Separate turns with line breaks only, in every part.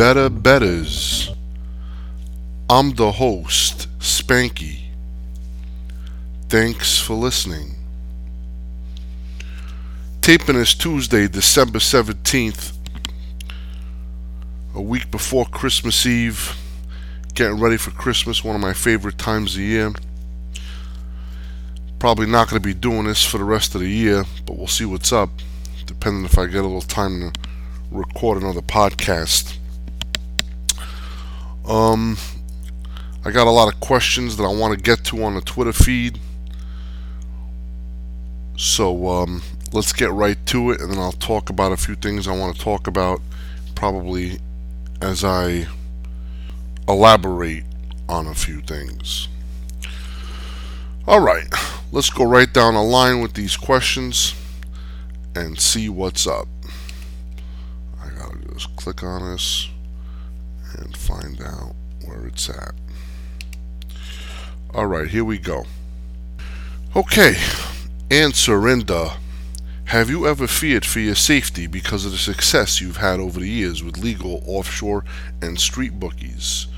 Better Betters. I'm the host, Spanky. Thanks for listening. Taping is Tuesday, December 17th, a week before Christmas Eve. Getting ready for Christmas, one of my favorite times of the year. Probably not going to be doing this for the rest of the year, but we'll see what's up depending if I get a little time to record another podcast. Um, I got a lot of questions that I want to get to on the Twitter feed. So um, let's get right to it, and then I'll talk about a few things I want to talk about, probably as I elaborate on a few things. All right, let's go right down the line with these questions and see what's up. I gotta just click on this and find out where it's at. Alright, here we go. Okay, answer Inda. Have you ever feared for your safety because of the success you've had over the years with legal, offshore, and street bookies?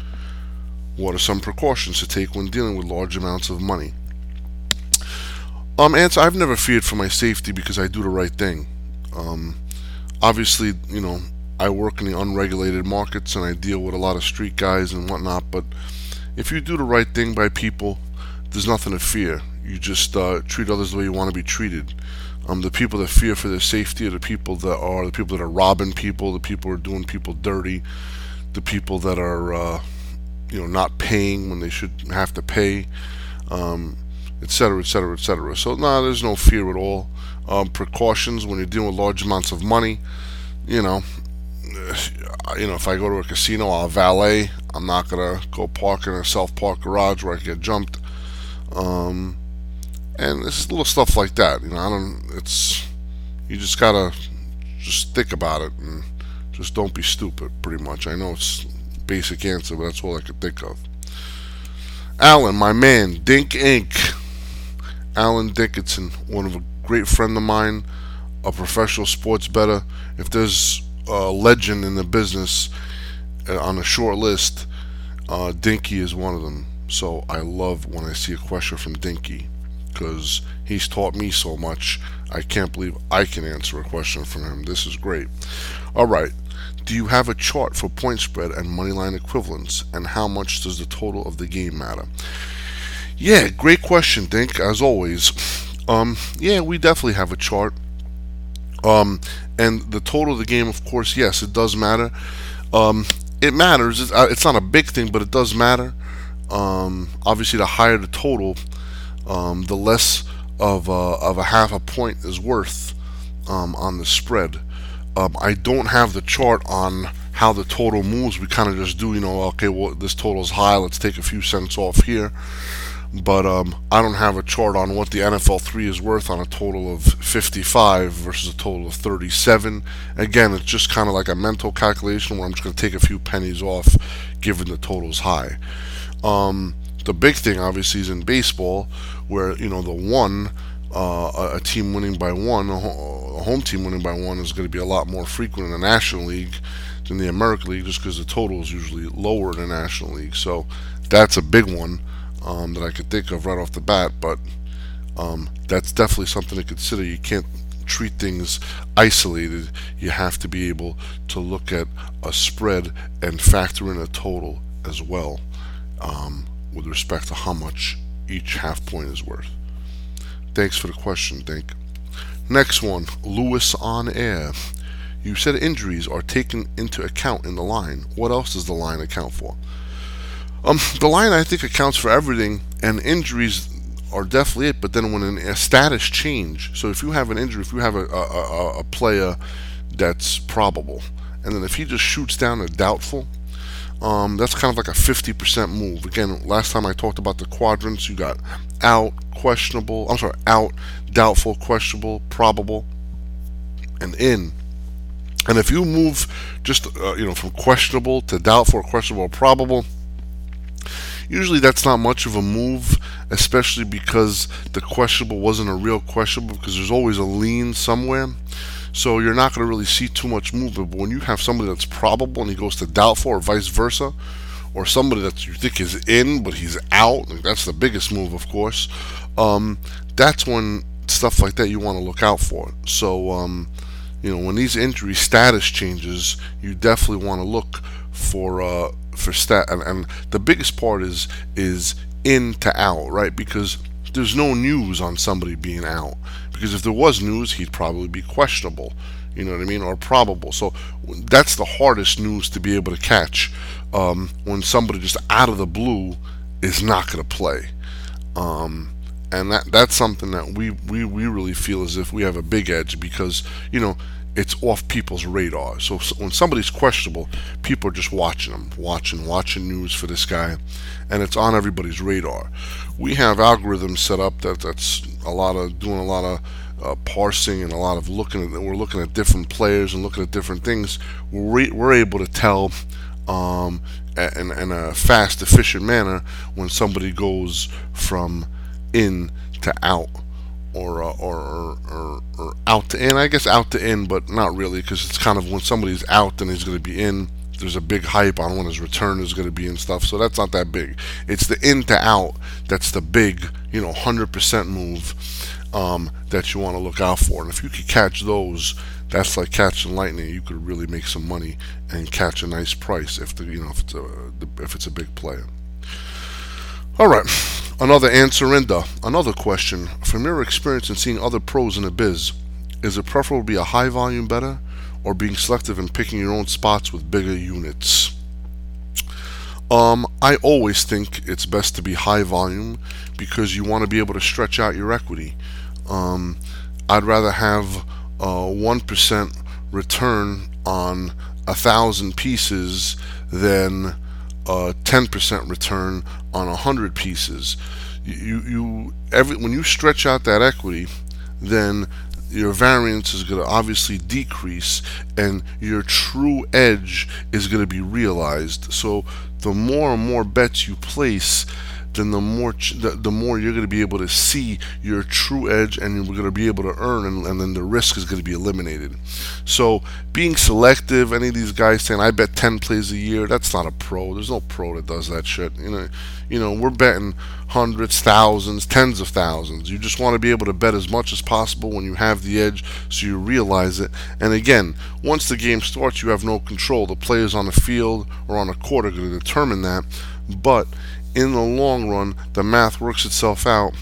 What are some precautions to take when dealing with large amounts of money? Um, answer, I've never feared for my safety because I do the right thing. Um, obviously, you know, I work in the unregulated markets and I deal with a lot of street guys and whatnot, but if you do the right thing by people, there's nothing to fear. You just uh, treat others the way you want to be treated. Um, the people that fear for their safety are the people that are the people that are robbing people, the people who are doing people dirty, the people that are, uh, you know, not paying when they should have to pay. Etc., etc., etc. So, no, nah, there's no fear at all. Um, precautions when you're dealing with large amounts of money. You know, you know, if I go to a casino, I'll valet. I'm not gonna go park in a self-park garage where I get jumped. Um, and it's little stuff like that. You know, I don't. It's you just gotta just think about it and just don't be stupid. Pretty much. I know it's basic answer, but that's all I could think of. Alan, my man, Dink Inc. Alan Dickinson, one of a great friend of mine, a professional sports bettor. If there's a legend in the business uh, on a short list, uh, Dinky is one of them. So I love when I see a question from Dinky because he's taught me so much. I can't believe I can answer a question from him. This is great. All right. Do you have a chart for point spread and money line equivalents, and how much does the total of the game matter? Yeah, great question, Dink, as always. Um, yeah, we definitely have a chart. Um, and the total of the game, of course, yes, it does matter. Um, it matters. It's, uh, not a big thing, but it does matter. Um, obviously, the higher the total, um, the less of a, of a half a point is worth um, on the spread. I don't have the chart on how the total moves. We kind of just do, you know, okay, well, this total is high. Let's take a few cents off here but um, I don't have a chart on what the NFL 3 is worth on a total of 55 versus a total of 37. Again, it's just kind of like a mental calculation where I'm just going to take a few pennies off given the total's high. Um, the big thing, obviously, is in baseball where, you know, the one, uh, a team winning by one, a home team winning by one is going to be a lot more frequent in the National League than the American League just because the total is usually lower in the National League. So that's a big one um, that I could think of right off the bat, but um, that's definitely something to consider. You can't treat things isolated. You have to be able to look at a spread and factor in a total as well um, with respect to how much each half point is worth. Thanks for the question, Dink. Next one, Lewis on air. You said injuries are taken into account in the line. What else does the line account for? Um, the line I think accounts for everything, and injuries are definitely it. But then when an, a status change, so if you have an injury, if you have a, a, a player that's probable, and then if he just shoots down a doubtful, um, that's kind of like a 50% move. Again, last time I talked about the quadrants, you got out, questionable, I'm sorry, out, doubtful, questionable, probable, and in. And if you move just, uh, you know, from questionable to doubtful, questionable, probable, Usually that's not much of a move, especially because the questionable wasn't a real questionable because there's always a lean somewhere. So you're not going to really see too much movement. But when you have somebody that's probable and he goes to doubtful, or vice versa, or somebody that you think is in but he's out, that's the biggest move, of course. Um, that's when stuff like that you want to look out for. So, um, you know, when these injury status changes, you definitely want to look for uh, for stat. And, and the biggest part is is in to out, right? Because there's no news on somebody being out. Because if there was news, he'd probably be questionable. You know what I mean, or probable. So that's the hardest news to be able to catch um, when somebody just out of the blue is not going to play. Um, and that that's something that we, we, we really feel as if we have a big edge because you know it's off people's radar. So when somebody's questionable, people are just watching them, watching, watching news for this guy, and it's on everybody's radar. We have algorithms set up that that's a lot of doing a lot of uh, parsing and a lot of looking at. We're looking at different players and looking at different things. We're, we're able to tell um, in, in a fast, efficient manner when somebody goes from in to out or, uh, or, or, or, or, out to in. I guess out to in, but not really because it's kind of when somebody's out, then he's going to be in. There's a big hype on when his return is going to be and stuff, so that's not that big. It's the in to out that's the big, you know, 100% move um, that you want to look out for. And if you could catch those, that's like catching lightning. You could really make some money and catch a nice price if the, you know if it's a if it's a big player. All right. Another answer in the another question. From your experience in seeing other pros in the biz, is it preferable to be a high volume better or being selective and picking your own spots with bigger units? Um, I always think it's best to be high volume because you want to be able to stretch out your equity. Um, I'd rather have a one return on a thousand pieces than a 10% return on 100 pieces. You, you every when you stretch out that equity, then your variance is going to obviously decrease and your true edge is going to be realized. So the more and more bets you place, then the more ch- the, the more you're going to be able to see your true edge and you're going to be able to earn and, and then the risk is going to be eliminated. So being selective any of these guys saying i bet 10 plays a year that's not a pro. There's no pro that does that shit. You know you know we're betting hundreds thousands tens of thousands. You just want to be able to bet as much as possible when you have the edge so you realize it. And again once the game starts you have no control. The players on the field or on the court are going to determine that. But in the long run, the math works itself out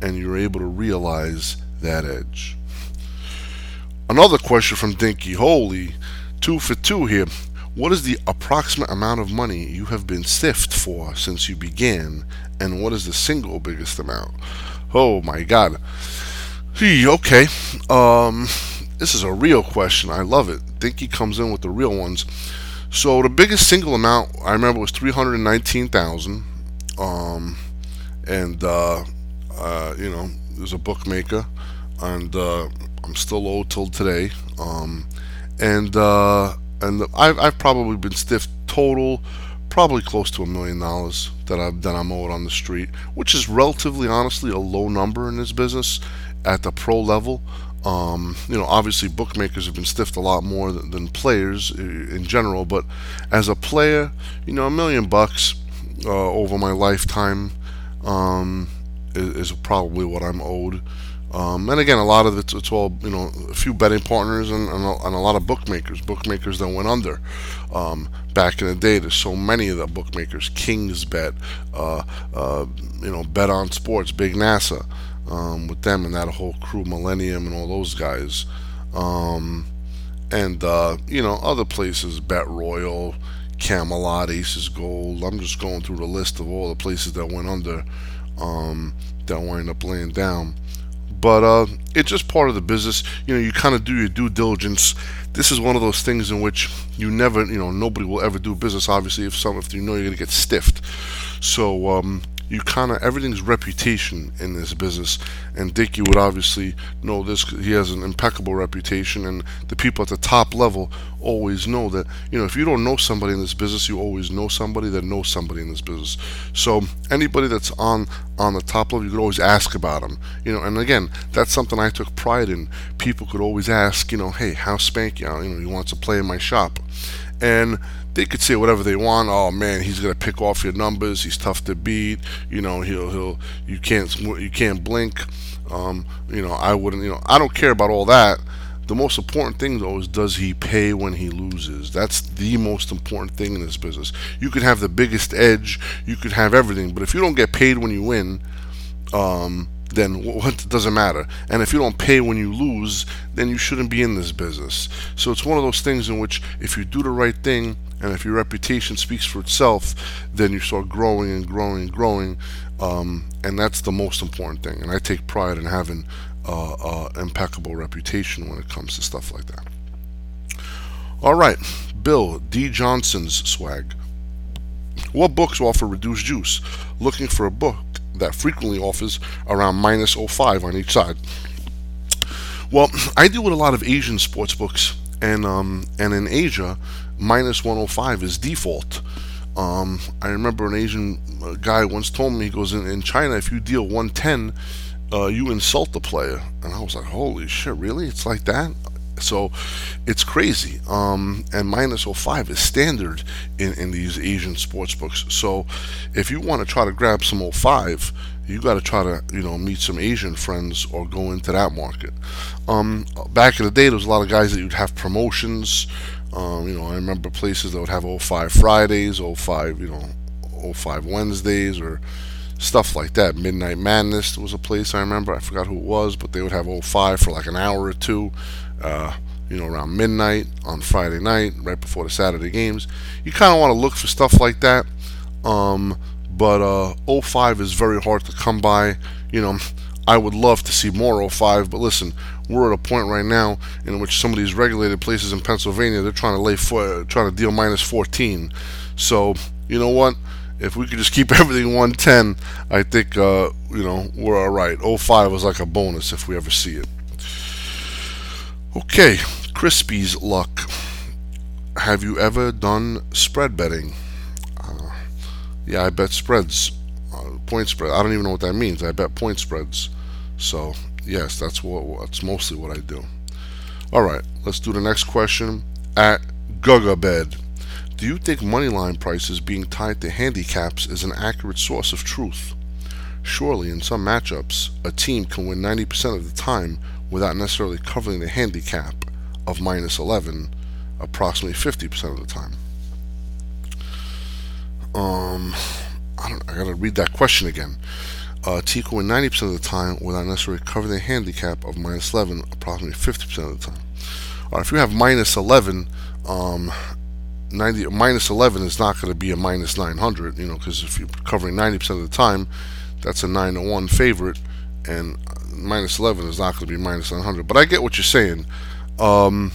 and you're able to realize that edge. Another question from Dinky. Holy, two for two here. What is the approximate amount of money you have been stiffed for since you began, and what is the single biggest amount? Oh my God. Okay. Um, this is a real question. I love it. Dinky comes in with the real ones. So the biggest single amount I remember was three hundred nineteen thousand um, and uh, uh, you know, there's a bookmaker, and uh, I'm still owed till today. Um, and uh, and I've, I've probably been stiffed total, probably close to a million dollars that I've that I'm owed on the street, which is relatively, honestly, a low number in this business at the pro level. Um, you know, obviously bookmakers have been stiffed a lot more than, than players in general, but as a player, you know, a million bucks uh, over my lifetime um, is, is, probably what I'm owed. Um, and again, a lot of it's, it's all you know, a few betting partners and, and, a, and a lot of bookmakers, bookmakers that went under um, back in the day. There's so many of the bookmakers, Kings Bet, uh, uh, you know, Bet on Sports, Big NASA, um, with them and that whole crew, Millennium and all those guys, um, and uh, you know, other places, Bet Royal, Camelot, Aces Gold. I'm just going through the list of all the places that went under um, that wind up laying down. But uh, it's just part of the business. You know, you kind of do your due diligence. This is one of those things in which you never, you know, nobody will ever do business. Obviously, if some, if you know you're going to get stiffed. So um, you kind of everything's reputation in this business. And Dickie would obviously know this. He has an impeccable reputation, and the people at the top level always know that. You know, if you don't know somebody in this business, you always know somebody that knows somebody in this business. So anybody that's on on the top level, you could always ask about them. You know, and again, that's something I took pride in. People could always ask, you know, hey, how's Spanky? You know, he wants to play in my shop, and they could say whatever they want. Oh man, he's gonna pick off your numbers. He's tough to beat. You know, he'll he'll you can't you can't blink. Um, you know, I wouldn't. You know, I don't care about all that. The most important thing though is does he pay when he loses? That's the most important thing in this business. You could have the biggest edge, you could have everything, but if you don't get paid when you win, um, then what doesn't matter. And if you don't pay when you lose, then you shouldn't be in this business. So it's one of those things in which if you do the right thing and if your reputation speaks for itself, then you start growing and growing and growing. Um, and that's the most important thing. And I take pride in having uh, impeccable reputation when it comes to stuff like that. All right, Bill D. Johnson's swag. What books offer reduced juice? Looking for a book that frequently offers around minus 05 on each side. Well, I deal with a lot of Asian sports books, and um, and in Asia, minus 105 is default. Um, I remember an Asian uh, guy once told me, he goes, in, in China, if you deal 110, uh, you insult the player. And I was like, holy shit, really? It's like that? So it's crazy. Um, and minus 05 is standard in, in these Asian sports books. So if you want to try to grab some 05, you got to try to you know meet some Asian friends or go into that market. Um, back in the day, there was a lot of guys that you'd have promotions. Um, you know, I remember places that would have 05 Fridays, 05 you know 05 Wednesdays, or stuff like that. Midnight Madness was a place I remember. I forgot who it was, but they would have 05 for like an hour or two. Uh, you know, around midnight on Friday night, right before the Saturday games. You kind of want to look for stuff like that. Um, but uh, 05 is very hard to come by. You know, I would love to see more 05, but listen, we're at a point right now in which some of these regulated places in Pennsylvania they're trying to lay for, trying to deal minus 14. So you know what? if we could just keep everything 110, I think uh, you know we're all right. 05 was like a bonus if we ever see it. Okay, Crispy's luck. Have you ever done spread betting? Uh, yeah, I bet spreads, uh, point spread. I don't even know what that means. I bet point spreads. So yes, that's what that's mostly what I do. All right, let's do the next question at Gugabed. Do you think moneyline prices being tied to handicaps is an accurate source of truth? Surely, in some matchups, a team can win 90% of the time without necessarily covering the handicap of minus 11 approximately 50% of the time. Um, I, don't, I gotta read that question again. Uh, can win 90% of the time without necessarily covering the handicap of minus 11 approximately 50% of the time. Or if you have minus 11, um, 90 minus 11 is not going to be a minus 900 you know because if you're covering 90% of the time that's a 9 to 1 favorite and minus 11 is not going to be minus 100. but I get what you're saying. Um,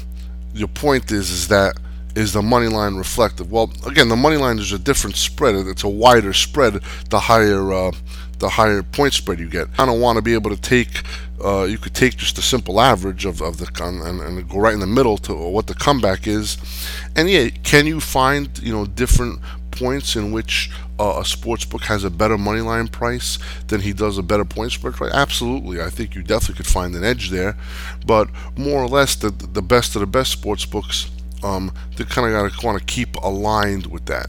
your point is is that is the money line reflective? Well again the money line is a different spread. It's a wider spread the higher uh, the higher point spread you get. I don't want to be able to take uh, you could take just a simple average of, of the and, and go right in the middle to what the comeback is. And yeah can you find you know different points in which uh, a sports book has a better money line price than he does a better point spread price absolutely i think you definitely could find an edge there but more or less the, the best of the best sports books um, they kind of got to want to keep aligned with that.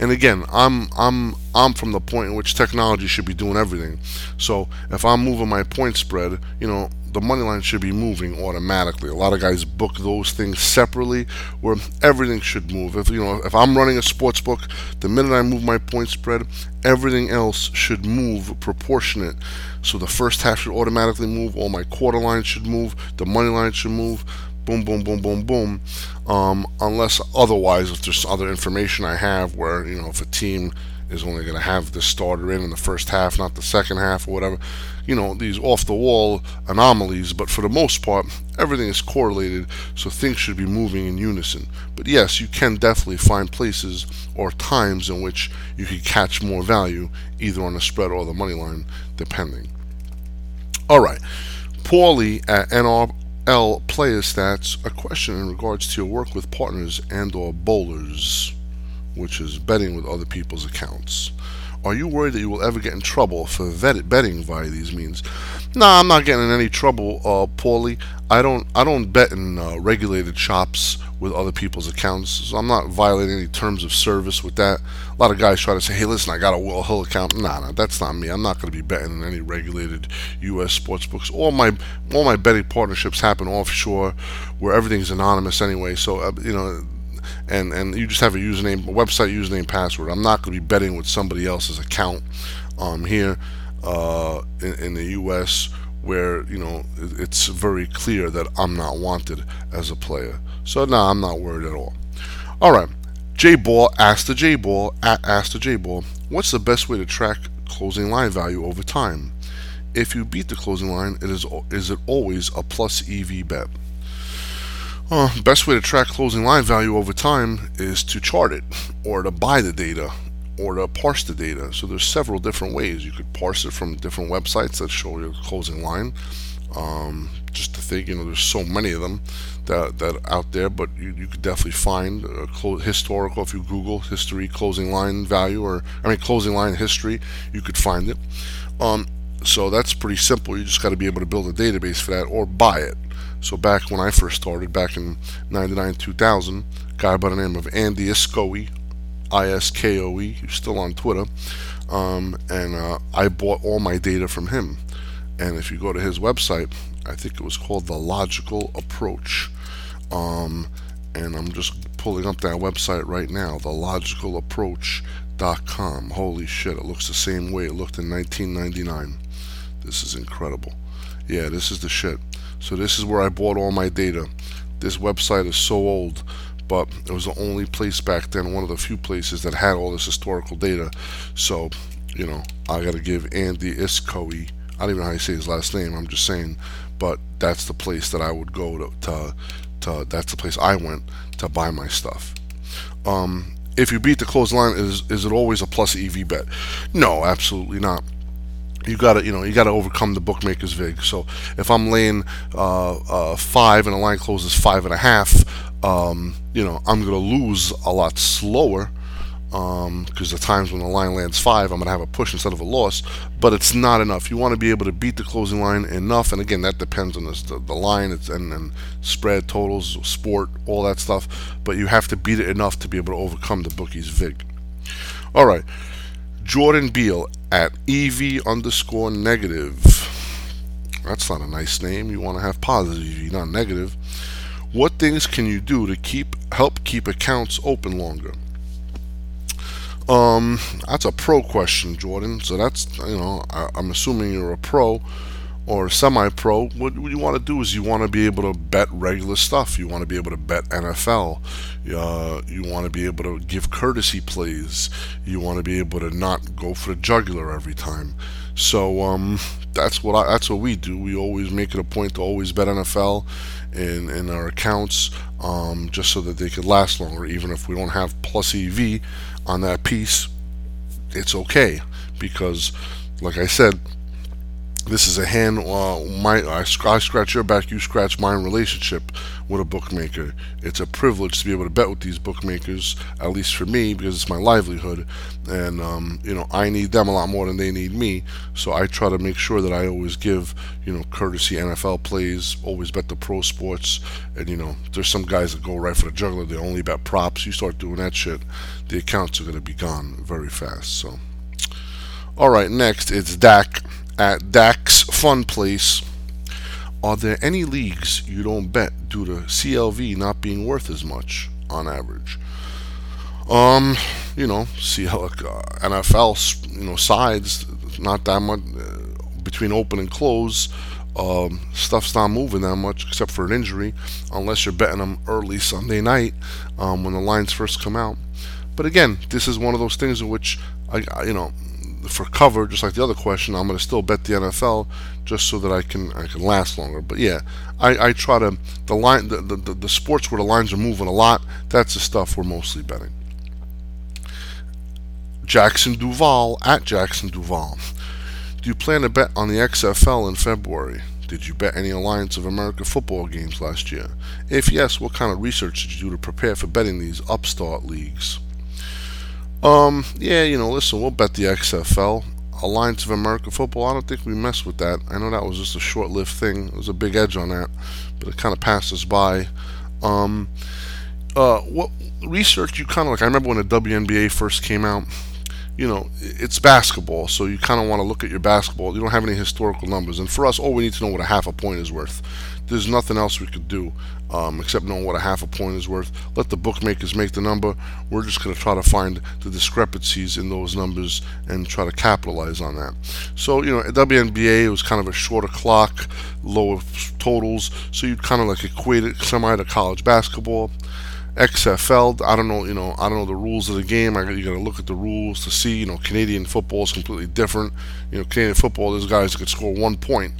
And again, I'm I'm I'm from the point in which technology should be doing everything. So if I'm moving my point spread, you know, the money line should be moving automatically. A lot of guys book those things separately, where everything should move. If you know, if I'm running a sports book, the minute I move my point spread, everything else should move proportionate. So the first half should automatically move. All my quarter lines should move. The money line should move boom, boom, boom, boom, boom. Um, unless otherwise, if there's other information I have where you know if a team is only going to have the starter in in the first half, not the second half or whatever. You know, these off the wall anomalies, but for the most part, everything is correlated, so things should be moving in unison. But yes, you can definitely find places or times in which you could catch more value, either on the spread or the money line, depending. All right. Paulie at NRL Player Stats, a question in regards to your work with partners and or bowlers which is betting with other people's accounts. Are you worried that you will ever get in trouble for vet- betting via these means? Nah, I'm not getting in any trouble, uh, Paulie. I don't, I don't bet in uh, regulated shops with other people's accounts, so I'm not violating any terms of service with that. A lot of guys try to say, "Hey, listen, I got a Will Hill account." Nah, nah, that's not me. I'm not going to be betting in any regulated U.S. sports books. All my, all my betting partnerships happen offshore, where everything's anonymous anyway. So, uh, you know and and you just have a username, a website username, password. I'm not going to be betting with somebody else's account um, here uh, in, in, the U.S. where you know it's very clear that I'm not wanted as a player. So no, I'm not worried at all. All right, J Ball asked the J Ball at asked the J Ball, what's the best way to track closing line value over time? If you beat the closing line, it is is it always a plus EV bet? Well, best way to track closing line value over time is to chart it, or to buy the data, or to parse the data. So there's several different ways. You could parse it from different websites that show your closing line. Um, just to think, you know, there's so many of them that that out there, but you, you could definitely find a clo- historical. If you Google history closing line value, or I mean closing line history, you could find it. Um, so that's pretty simple. You just got to be able to build a database for that, or buy it. So back when I first started, back in 99, 2000, guy by the name of Andy Iskoe, I-S-K-O-E, he's still on Twitter, um, and uh, I bought all my data from him. And if you go to his website, I think it was called The Logical Approach. Um, and I'm just pulling up that website right now, thelogicalapproach.com. Holy shit, it looks the same way it looked in 1999. This is incredible. Yeah, this is the shit. So this is where I bought all my data. This website is so old, but it was the only place back then, one of the few places that had all this historical data. So, you know, I got to give Andy Iskoe, I don't even know how you say his last name, I'm just saying, but that's the place that I would go to, to, to that's the place I went to buy my stuff. Um, if you beat the closed line, is is it always a plus EV bet? No, absolutely not you gotta you know you gotta overcome the bookmakers vig so if i'm laying uh, uh, five and the line closes five and a half um, you know i'm gonna lose a lot slower because um, the times when the line lands five i'm gonna have a push instead of a loss but it's not enough you want to be able to beat the closing line enough and again that depends on the, the line and, and spread totals sport all that stuff but you have to beat it enough to be able to overcome the bookies vig all right Jordan Beal at EV underscore negative. That's not a nice name. You want to have positive EV, not negative. What things can you do to keep help keep accounts open longer? Um, that's a pro question, Jordan. So that's you know I, I'm assuming you're a pro or semi-pro, what, what you want to do is you want to be able to bet regular stuff. You want to be able to bet NFL. Uh, you want to be able to give courtesy plays. You want to be able to not go for the jugular every time. So um, that's what I, that's what we do. We always make it a point to always bet NFL in in our accounts, um, just so that they could last longer. Even if we don't have plus EV on that piece, it's okay because, like I said this is a hand uh, my I, scratch your back you scratch mine relationship with a bookmaker. It's a privilege to be able to bet with these bookmakers at least for me because it's my livelihood. And um, you know I need them a lot more than they need me. So I try to make sure that I always give you know courtesy NFL plays always bet the pro sports. And you know there's some guys that go right for the juggler they only bet props. You start doing that shit the accounts are going to be gone very fast so. All right next it's Dak at Dax Fun Place. Are there any leagues you don't bet due to CLV not being worth as much on average? Um, you know, CL, uh, NFL, you know, sides not that much uh, between open and close. Um, stuff's not moving that much except for an injury, unless you're betting them early Sunday night um, when the lines first come out. But again, this is one of those things in which I, you know, for cover, just like the other question, I'm going to still bet the NFL just so that I can I can last longer. But yeah, I, I try to the line the, the, the sports where the lines are moving a lot. That's the stuff we're mostly betting. Jackson Duval at Jackson Duval. Do you plan to bet on the XFL in February? Did you bet any Alliance of America football games last year? If yes, what kind of research did you do to prepare for betting these upstart leagues? Um, yeah, you know, listen, we'll bet the XFL. Alliance of America Football, I don't think we messed with that. I know that was just a short lived thing. There was a big edge on that, but it kind of passed us by. Um, uh, what research you kind of like? I remember when the WNBA first came out. You know, it's basketball, so you kind of want to look at your basketball. You don't have any historical numbers, and for us, all we need to know what a half a point is worth. There's nothing else we could do um, except knowing what a half a point is worth. Let the bookmakers make the number. We're just going to try to find the discrepancies in those numbers and try to capitalize on that. So, you know, at WNBA, it was kind of a shorter clock, lower totals, so you'd kind of like equate it semi to college basketball. XFL. I don't know, you know, I don't know the rules of the game. I you got to look at the rules to see. You know, Canadian football is completely different. You know, Canadian football, there's guys could score one point,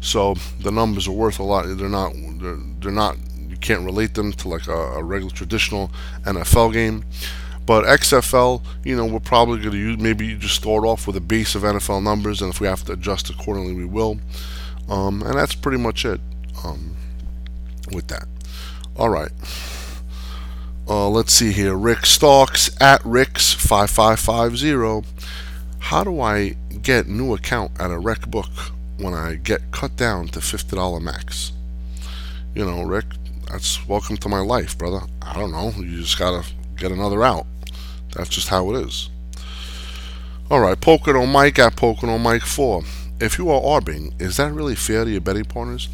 so the numbers are worth a lot. They're not, they're, they're not You can't relate them to like a, a regular traditional NFL game. But XFL, you know, we're probably going to use maybe you just start off with a base of NFL numbers, and if we have to adjust accordingly, we will. Um, and that's pretty much it um, with that. All right. Uh, let's see here. Rick Starks at Rick's five five five zero. How do I get new account at a rec book when I get cut down to fifty dollar max? You know, Rick, that's welcome to my life, brother. I don't know. You just gotta get another out. That's just how it is. Alright, Pocono Mike at Pocono Mike 4. If you are arbing, is that really fair to your betting partners?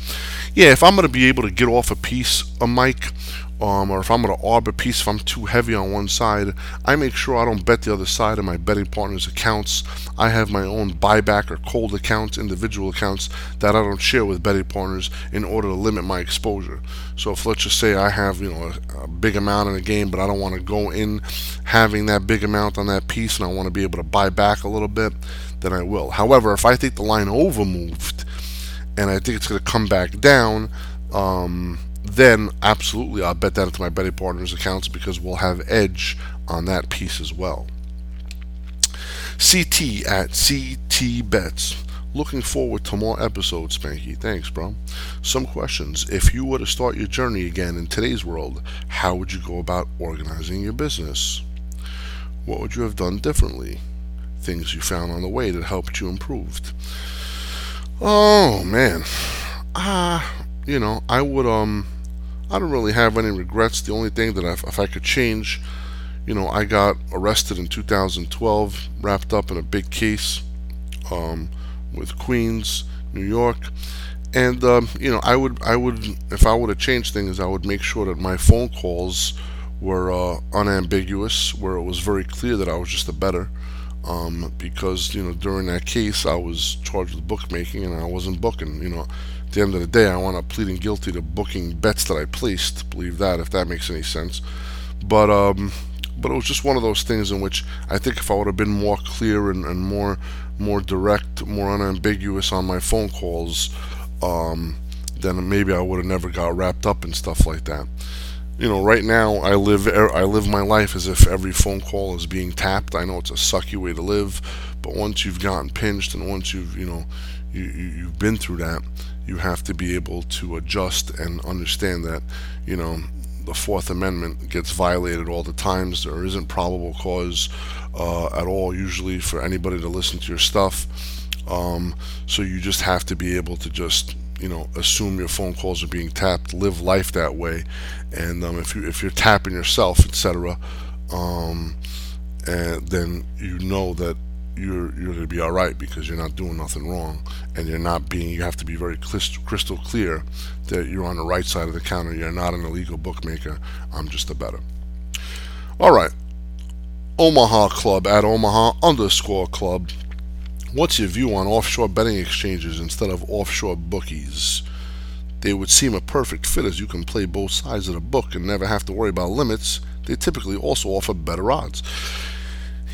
Yeah, if I'm going to be able to get off a piece of Mike um, or if I'm going to arb a piece, if I'm too heavy on one side, I make sure I don't bet the other side of my betting partner's accounts. I have my own buyback or cold accounts, individual accounts that I don't share with betting partners in order to limit my exposure. So if let's just say I have you know a, a big amount in a game, but I don't want to go in having that big amount on that piece, and I want to be able to buy back a little bit, then I will. However, if I think the line over moved and I think it's going to come back down. Um, then absolutely I'll bet that into my betting partners accounts because we'll have edge on that piece as well. CT at CT Bets. Looking forward to more episodes, Spanky. Thanks, bro. Some questions. If you were to start your journey again in today's world, how would you go about organizing your business? What would you have done differently? Things you found on the way that helped you improve. Oh man. Ah, uh, you know, I would um I don't really have any regrets. The only thing that I, if I could change, you know, I got arrested in 2012, wrapped up in a big case um, with Queens, New York, and um, you know, I would, I would, if I would have changed things, I would make sure that my phone calls were uh, unambiguous, where it was very clear that I was just a better. Um, because you know during that case I was charged with bookmaking and I wasn't booking. You know, at the end of the day, I wound up pleading guilty to booking bets that I placed. Believe that, if that makes any sense. But um, but it was just one of those things in which I think if I would have been more clear and, and more more direct, more unambiguous on my phone calls, um, then maybe I would have never got wrapped up in stuff like that. You know, right now I live I live my life as if every phone call is being tapped. I know it's a sucky way to live, but once you've gotten pinched and once you've you know you, you you've been through that, you have to be able to adjust and understand that, you know, the Fourth Amendment gets violated all the times. There isn't probable cause uh, at all, usually, for anybody to listen to your stuff. Um, so you just have to be able to just, you know, assume your phone calls are being tapped, live life that way, and um, if you if you're tapping yourself, etc., um, and then you know that you're you're going to be all right because you're not doing nothing wrong and you're not being you have to be very crystal clear that you're on the right side of the counter. You're not an illegal bookmaker. I'm just a better. All right. Omaha club at omaha underscore club. What's your view on offshore betting exchanges instead of offshore bookies? They would seem a perfect fit as you can play both sides of the book and never have to worry about limits. They typically also offer better odds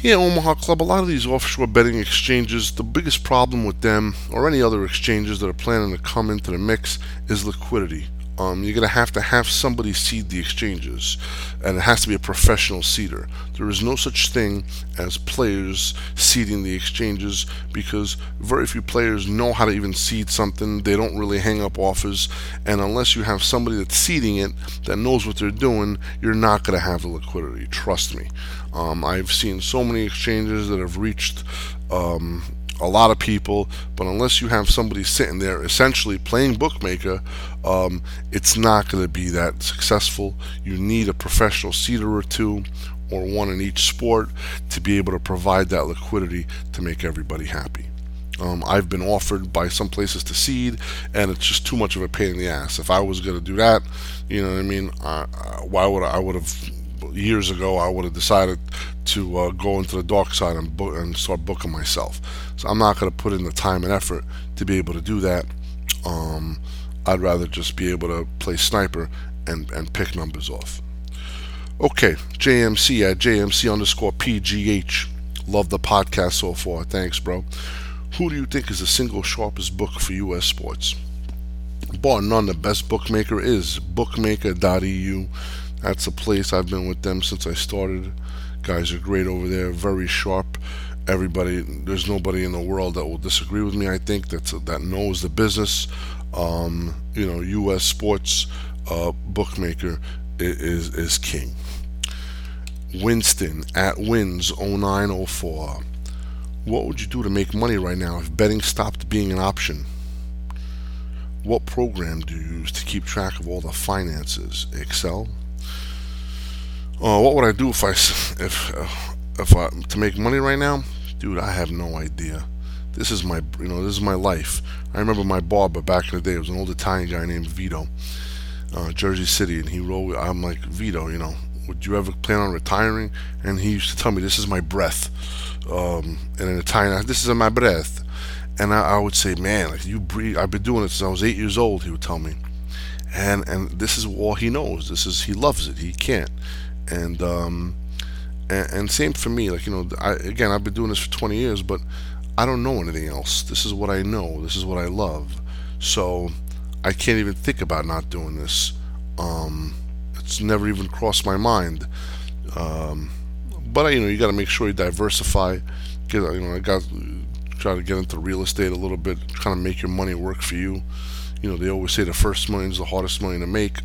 Yeah, Omaha Club, a lot of these offshore betting exchanges, the biggest problem with them or any other exchanges that are planning to come into the mix is liquidity. Um, you're going to have to have somebody seed the exchanges, and it has to be a professional seeder. There is no such thing as players seeding the exchanges because very few players know how to even seed something. They don't really hang up offers, and unless you have somebody that's seeding it that knows what they're doing, you're not going to have the liquidity. Trust me. Um, I've seen so many exchanges that have reached um, a lot of people, but unless you have somebody sitting there essentially playing bookmaker, um, it's not going to be that successful. You need a professional seeder or two, or one in each sport, to be able to provide that liquidity to make everybody happy. Um, I've been offered by some places to seed, and it's just too much of a pain in the ass. If I was going to do that, you know what I mean? Uh, why would I, I would have years ago, I would have decided to uh, go into the dark side and, book, and start booking myself. So I'm not going to put in the time and effort to be able to do that. Um, I'd rather just be able to play sniper and, and pick numbers off. Okay, JMC at JMC underscore PGH. Love the podcast so far. Thanks, bro. Who do you think is the single sharpest book for U.S. sports? Bar none, the best bookmaker is bookmaker.eu. That's a place I've been with them since I started. Guys are great over there, very sharp. Everybody, there's nobody in the world that will disagree with me. I think that's that knows the business. Um, you know, U.S. sports uh, bookmaker is is king. Winston at Wins 0904. What would you do to make money right now if betting stopped being an option? What program do you use to keep track of all the finances? Excel? Uh, what would I do if I if uh, if I to make money right now, dude? I have no idea. This is my you know this is my life. I remember my barber back in the day. It was an old Italian guy named Vito, uh, Jersey City, and he wrote. I'm like Vito, you know, would you ever plan on retiring? And he used to tell me, "This is my breath," um, and in Italian, "This is my breath." And I, I would say, "Man, like you breathe." I've been doing it since I was eight years old. He would tell me, and and this is all he knows. This is he loves it. He can't and um, and, and, same for me. Like you know, I, again, I've been doing this for 20 years, but I don't know anything else. This is what I know. This is what I love. So I can't even think about not doing this. Um, it's never even crossed my mind. Um, but you know, you got to make sure you diversify. Get you know, I got try to get into real estate a little bit, kind of make your money work for you. You know, they always say the first money is the hardest money to make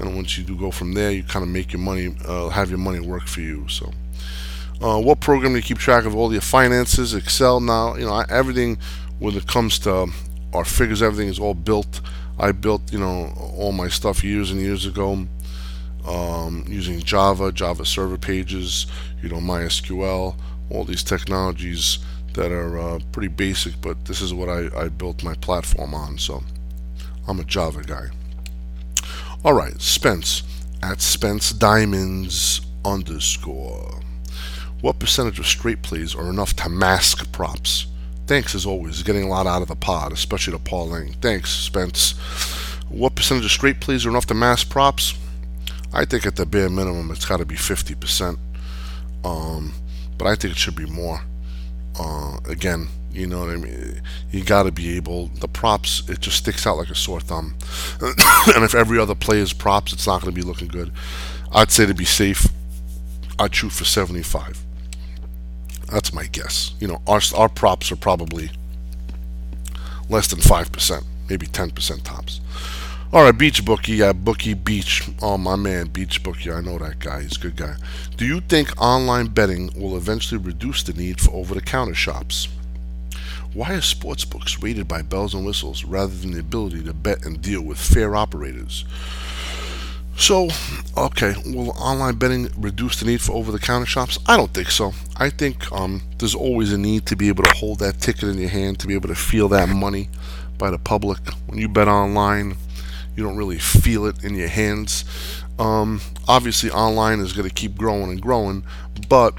and once you do go from there, you kind of make your money, uh, have your money work for you. So, uh, what program do you keep track of all your finances? Excel now, you know, everything when it comes to our figures, everything is all built. I built, you know, all my stuff years and years ago um, using Java, Java server pages, you know, MySQL, all these technologies that are uh, pretty basic, but this is what I, I built my platform on. So, I'm a Java guy. All right, Spence at Spence Diamonds underscore. What percentage of straight plays are enough to mask props? Thanks as always, getting a lot out of the pod, especially the parlaying. Thanks, Spence. What percentage of straight plays are enough to mask props? I think at the bare minimum it's got to be 50%. Um, but I think it should be more. Uh, again, you know what I mean? You got to be able. The props, it just sticks out like a sore thumb. and if every other player is props, it's not going to be looking good. I'd say to be safe, I'd shoot for 75. That's my guess. You know, our our props are probably less than five percent, maybe 10% tops. All right, Beach Bookie, yeah, Bookie Beach. Oh, my man, Beach Bookie. I know that guy. He's a good guy. Do you think online betting will eventually reduce the need for over the counter shops? Why are sports books rated by bells and whistles rather than the ability to bet and deal with fair operators? So, okay, will online betting reduce the need for over the counter shops? I don't think so. I think um, there's always a need to be able to hold that ticket in your hand, to be able to feel that money by the public. When you bet online, you don't really feel it in your hands. Um, obviously, online is going to keep growing and growing, but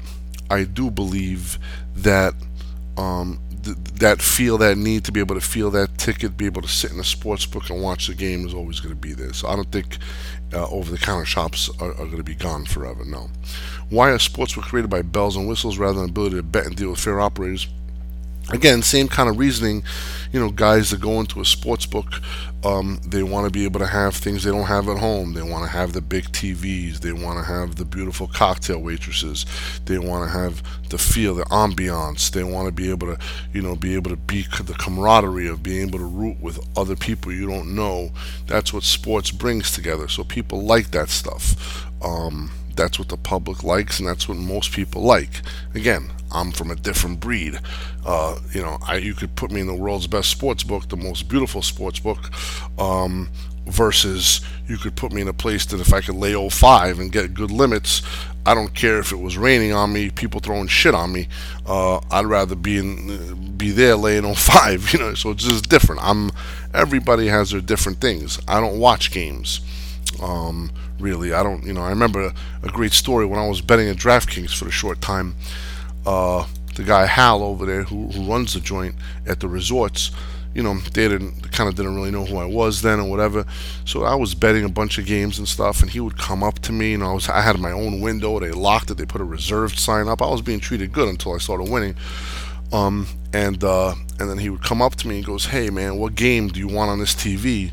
I do believe that um, th- that feel, that need to be able to feel that ticket, be able to sit in a sports book and watch the game is always going to be there. So I don't think uh, over-the-counter shops are, are going to be gone forever. No. Why are sports were created by bells and whistles rather than ability to bet and deal with fair operators? Again, same kind of reasoning. You know, guys that go into a sports book, um, they want to be able to have things they don't have at home. They want to have the big TVs. They want to have the beautiful cocktail waitresses. They want to have the feel, the ambiance. They want to be able to, you know, be able to be the camaraderie of being able to root with other people you don't know. That's what sports brings together. So people like that stuff. Um, that's what the public likes, and that's what most people like. Again, I'm from a different breed. Uh, you know, I, you could put me in the world's best sports book, the most beautiful sports book, um, versus you could put me in a place that if I could lay 05 and get good limits, I don't care if it was raining on me, people throwing shit on me. Uh, I'd rather be in, be there laying 05. You know, so it's just different. I'm everybody has their different things. I don't watch games. Um, really, I don't. You know, I remember a great story when I was betting at DraftKings for a short time uh, the guy Hal over there who, who runs the joint at the resorts, you know, they didn't kind of didn't really know who I was then or whatever. So I was betting a bunch of games and stuff, and he would come up to me, and I was I had my own window. They locked it. They put a reserved sign up. I was being treated good until I started winning. Um, and uh, and then he would come up to me and goes, "Hey man, what game do you want on this TV?"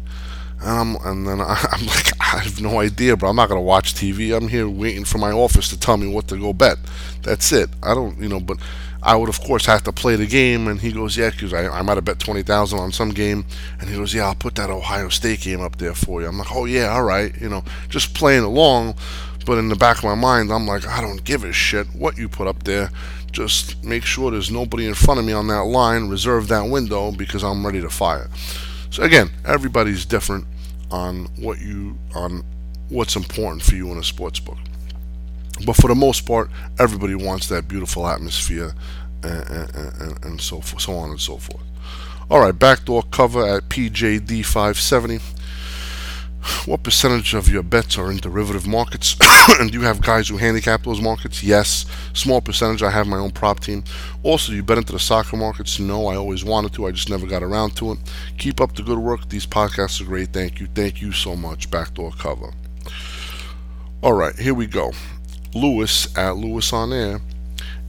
And, I'm, and then I, I'm like, I have no idea, but I'm not gonna watch TV. I'm here waiting for my office to tell me what to go bet. That's it. I don't, you know, but I would of course have to play the game. And he goes, yeah, because I, I might have bet twenty thousand on some game. And he goes, yeah, I'll put that Ohio State game up there for you. I'm like, oh yeah, all right, you know, just playing along. But in the back of my mind, I'm like, I don't give a shit what you put up there. Just make sure there's nobody in front of me on that line. Reserve that window because I'm ready to fire. So again, everybody's different on what you on what's important for you in a sports book. But for the most part, everybody wants that beautiful atmosphere and, and, and, and so forth, so on and so forth. All right, backdoor cover at PJD 570. What percentage of your bets are in derivative markets? and do you have guys who handicap those markets? Yes. Small percentage. I have my own prop team. Also, you bet into the soccer markets? No, I always wanted to. I just never got around to it. Keep up the good work. These podcasts are great. Thank you. Thank you so much. Backdoor cover. All right, here we go. Lewis at Lewis on Air.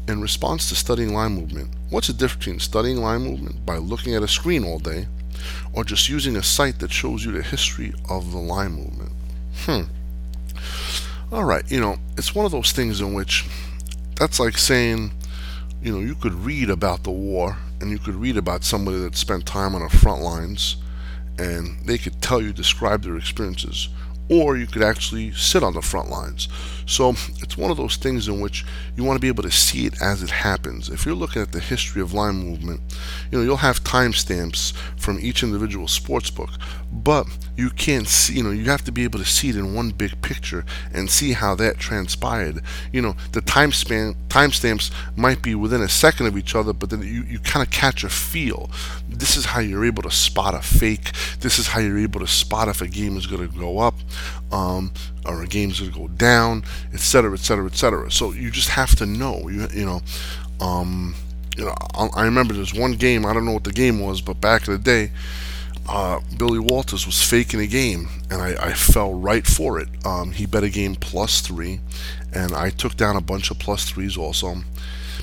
In response to studying line movement, what's the difference between studying line movement by looking at a screen all day or just using a site that shows you the history of the line movement. Hmm. All right, you know, it's one of those things in which that's like saying, you know, you could read about the war and you could read about somebody that spent time on the front lines and they could tell you, describe their experiences or you could actually sit on the front lines. So it's one of those things in which you want to be able to see it as it happens. If you're looking at the history of line movement, you know, you'll have timestamps from each individual sports book, but you can't see, you know, you have to be able to see it in one big picture and see how that transpired. You know, the time span timestamps might be within a second of each other, but then you, you kind of catch a feel. This is how you're able to spot a fake. This is how you're able to spot if a game is going to go up um, or a game's to go down, etc., etc., etc. So you just have to know. You you know, um, you know. I remember there's one game. I don't know what the game was, but back in the day. Uh, Billy Walters was faking a game, and I, I fell right for it. Um, he bet a game plus three, and I took down a bunch of plus threes also.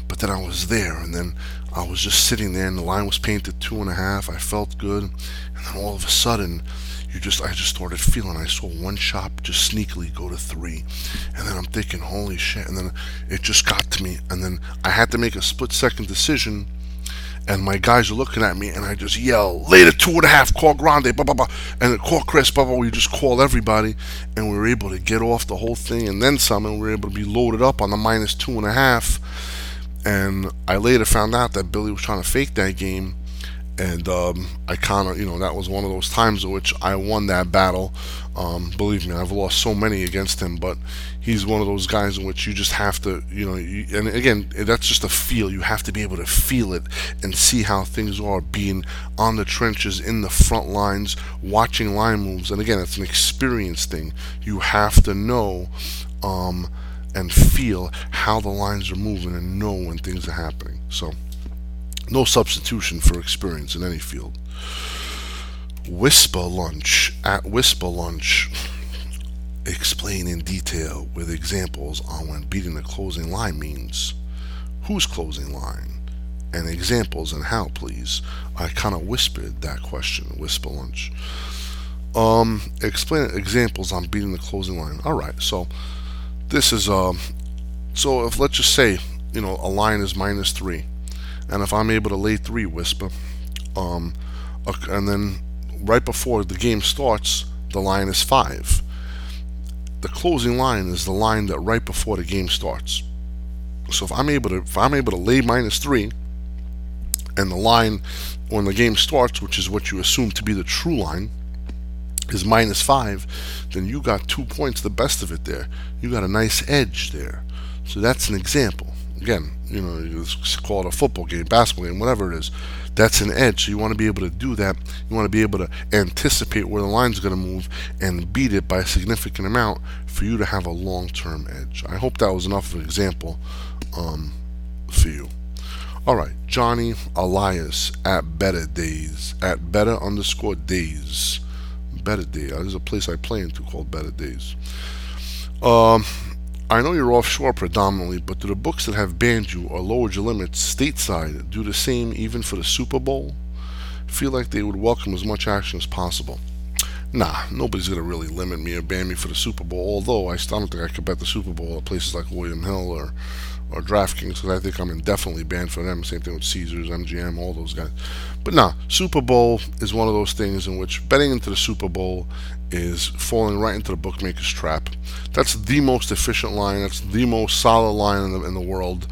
But then I was there, and then I was just sitting there, and the line was painted two and a half. I felt good, and then all of a sudden, you just I just started feeling I saw one shop just sneakily go to three, and then I'm thinking, holy shit! And then it just got to me, and then I had to make a split second decision. And my guys are looking at me, and I just yell, "Later, two and a half, call Grande, blah blah blah," and call Chris, blah blah. We just call everybody, and we were able to get off the whole thing, and then some, and we were able to be loaded up on the minus two and a half. And I later found out that Billy was trying to fake that game, and um, I kind of, you know, that was one of those times in which I won that battle. Um, believe me, I've lost so many against him, but he's one of those guys in which you just have to, you know, you, and again, that's just a feel. You have to be able to feel it and see how things are being on the trenches, in the front lines, watching line moves. And again, it's an experience thing. You have to know. Um, and feel how the lines are moving and know when things are happening. So, No substitution for experience in any field. Whisper Lunch at Whisper Lunch. Explain in detail with examples on when beating the closing line means. Whose closing line? And examples and how, please. I kind of whispered that question, Whisper Lunch. Um, explain examples on beating the closing line. All right, so this is um, so if let's just say you know a line is minus three, and if I'm able to lay three whisper, um, and then right before the game starts, the line is five. The closing line is the line that right before the game starts. So if I'm able to if I'm able to lay minus three, and the line when the game starts, which is what you assume to be the true line, is minus five, then you got two points, the best of it there. You got a nice edge there. So that's an example. Again, you know, you call it a football game, basketball game, whatever it is. That's an edge. So you want to be able to do that. You want to be able to anticipate where the line's going to move and beat it by a significant amount for you to have a long-term edge. I hope that was enough of an example um, for you. All right, Johnny Elias at Better Days at Better underscore Days. Better Days. There's a place I play into called Better Days. Um, I know you're offshore predominantly, but do the books that have banned you or lowered your limits stateside do the same even for the Super Bowl? Feel like they would welcome as much action as possible. Nah, nobody's gonna really limit me or ban me for the Super Bowl. Although I still don't think I could bet the Super Bowl at places like William Hill or or DraftKings because I think I'm indefinitely banned for them. Same thing with Caesars, MGM, all those guys. But nah, Super Bowl is one of those things in which betting into the Super Bowl is falling right into the bookmaker's trap. That's the most efficient line. That's the most solid line in the, in the world.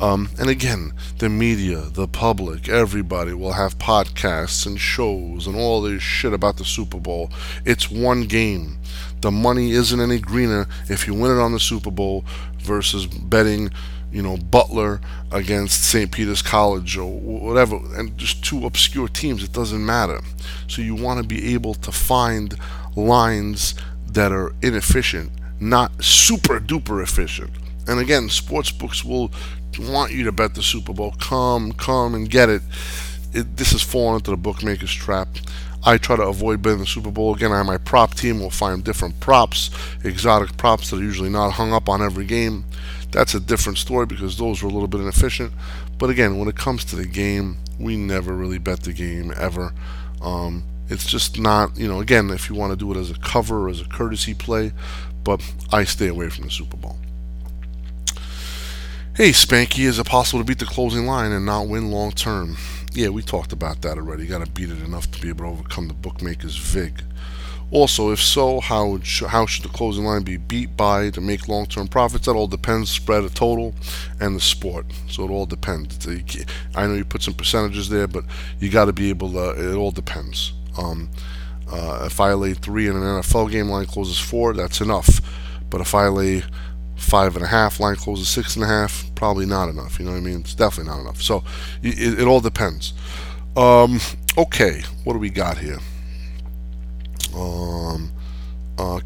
Um, and again, the media, the public, everybody will have podcasts and shows and all this shit about the Super Bowl. It's one game. The money isn't any greener if you win it on the Super Bowl versus betting you know, Butler against St. Peter's College or whatever, and just two obscure teams, it doesn't matter. So you want to be able to find lines that are inefficient, not super duper efficient. And again, sports books will want you to bet the Super Bowl. Come, come and get it. it this is falling into the bookmaker's trap. I try to avoid betting the Super Bowl. Again, I my prop team. We'll find different props, exotic props that are usually not hung up on every game. That's a different story because those were a little bit inefficient. But again, when it comes to the game, we never really bet the game ever. Um, it's just not, you know, again, if you want to do it as a cover or as a courtesy play, but I stay away from the Super Bowl. Hey, Spanky, is it possible to beat the closing line and not win long term? Yeah, we talked about that already. You got to beat it enough to be able to overcome the bookmaker's VIG. Also, if so, how how should the closing line be beat by to make long-term profits? That all depends, spread of total, and the sport. So it all depends. I know you put some percentages there, but you got to be able to. It all depends. Um, uh, if I lay three in an NFL game, line closes four, that's enough. But if I lay five and a half, line closes six and a half, probably not enough. You know what I mean? It's definitely not enough. So it, it all depends. Um, okay, what do we got here? Um, uh,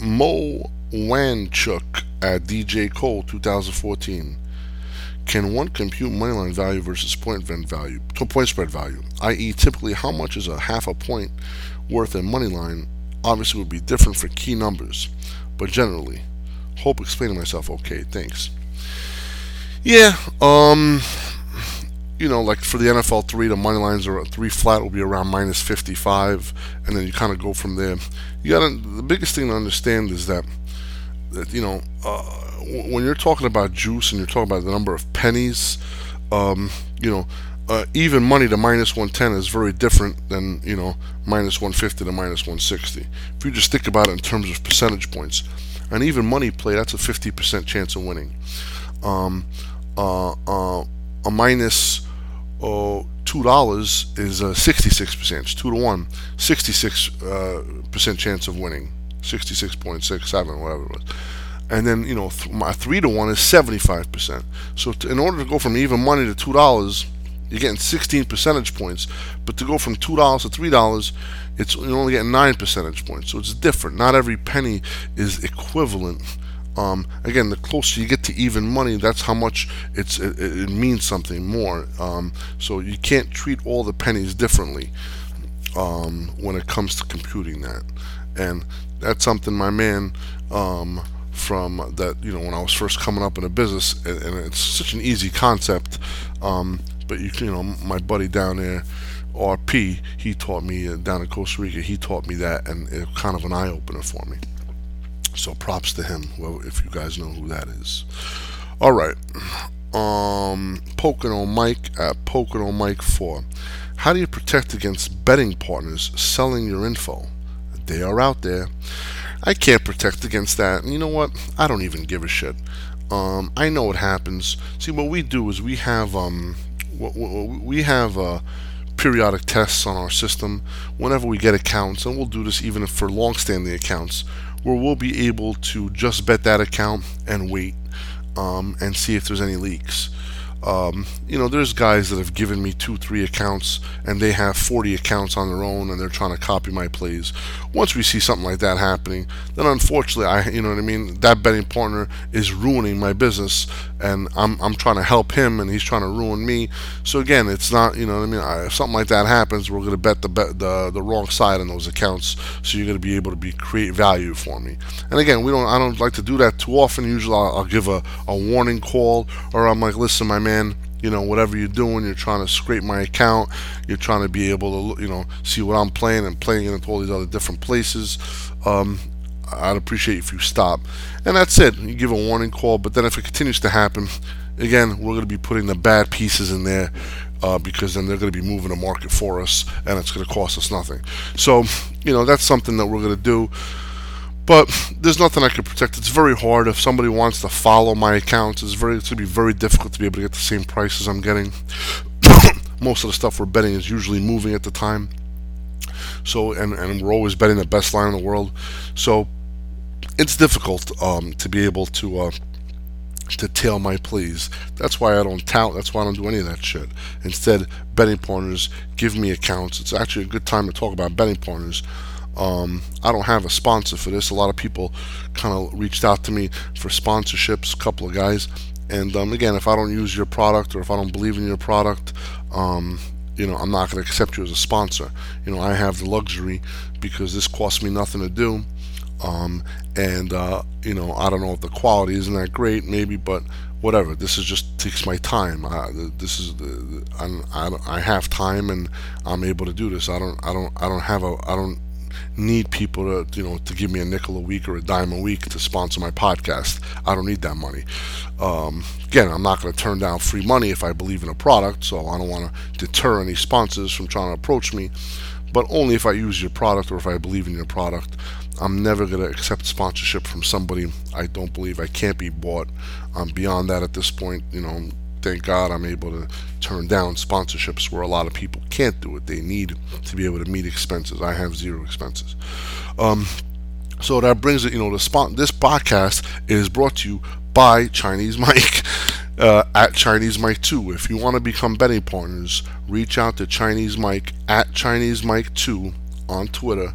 Mo Wanchuk at DJ Cole 2014. Can one compute moneyline value versus point value, point spread value? I.e., typically how much is a half a point worth in moneyline? Obviously, would be different for key numbers, but generally, hope explaining myself okay. Thanks. Yeah, um, you know, like for the NFL three, the money lines are three flat will be around minus 55, and then you kind of go from there. You got to the biggest thing to understand is that that you know uh, when you're talking about juice and you're talking about the number of pennies, um, you know. Uh, even money to minus 110 is very different than you know minus 150 to minus 160. If you just think about it in terms of percentage points, and even money play, that's a 50% chance of winning. Um, uh, uh, a minus uh, two dollars is a 66 percent. It's two to one, 66 uh, percent chance of winning, 66.67, whatever it was. And then you know th- my three to one is 75 percent. So in order to go from even money to two dollars, you're getting 16 percentage points. But to go from two dollars to three dollars, it's you're only getting nine percentage points. So it's different. Not every penny is equivalent Um, again, the closer you get to even money, that's how much it's it, it means something more. Um, so you can't treat all the pennies differently um, when it comes to computing that, and that's something my man um, from that you know when I was first coming up in a business, and, and it's such an easy concept. Um, but you you know my buddy down there. RP, he taught me uh, down in Costa Rica. He taught me that, and it kind of an eye opener for me. So props to him. Well, if you guys know who that is. All right. Um, Pocono Mike at Pocono Mike Four. How do you protect against betting partners selling your info? They are out there. I can't protect against that. And you know what? I don't even give a shit. Um, I know what happens. See, what we do is we have um, we have uh, periodic tests on our system whenever we get accounts, and we'll do this even for long-standing accounts, where we'll be able to just bet that account and wait um, and see if there's any leaks. Um, you know, there's guys that have given me two, three accounts, and they have 40 accounts on their own, and they're trying to copy my plays. Once we see something like that happening, then unfortunately, I, you know what I mean, that betting partner is ruining my business, and I'm, I'm trying to help him, and he's trying to ruin me. So again, it's not, you know what I mean. I, if something like that happens, we're going to bet the bet the the wrong side on those accounts, so you're going to be able to be create value for me. And again, we don't, I don't like to do that too often. Usually, I'll, I'll give a, a warning call, or I'm like, listen, my man you know, whatever you're doing, you're trying to scrape my account, you're trying to be able to, you know, see what I'm playing and playing it into all these other different places. Um, I'd appreciate if you stop. And that's it. You give a warning call, but then if it continues to happen, again, we're going to be putting the bad pieces in there uh, because then they're going to be moving the market for us and it's going to cost us nothing. So, you know, that's something that we're going to do. But there's nothing I can protect. It's very hard if somebody wants to follow my accounts. It's very it's gonna be very difficult to be able to get the same prices I'm getting. Most of the stuff we're betting is usually moving at the time. So and and we're always betting the best line in the world. So it's difficult um, to be able to uh, to tail my plays. That's why I don't tout. That's why I don't do any of that shit. Instead, betting partners give me accounts. It's actually a good time to talk about betting partners. Um, I don't have a sponsor for this. A lot of people kind of reached out to me for sponsorships, a couple of guys. And um, again, if I don't use your product or if I don't believe in your product, um, you know, I'm not going to accept you as a sponsor. You know, I have the luxury because this costs me nothing to do. Um, and uh, you know, I don't know if the quality isn't that great, maybe, but whatever. This is just takes my time. this is I, I, I have time and I'm able to do this. I don't I don't I don't have a I don't need people to you know to give me a nickel a week or a dime a week to sponsor my podcast. I don't need that money. Um, again, I'm not going to turn down free money if I believe in a product, so I don't want to deter any sponsors from trying to approach me. But only if I use your product or if I believe in your product. I'm never going to accept sponsorship from somebody I don't believe I can't be bought. I'm beyond that at this point. You know, thank God I'm able to turn down sponsorships where a lot of people can't do it. They need to be able to meet expenses. I have zero expenses. Um, so that brings it, you know, the spot. This podcast is brought to you by Chinese Mike uh, at Chinese Mike 2. If you want to become betting partners, reach out to Chinese Mike at Chinese Mike 2 on Twitter,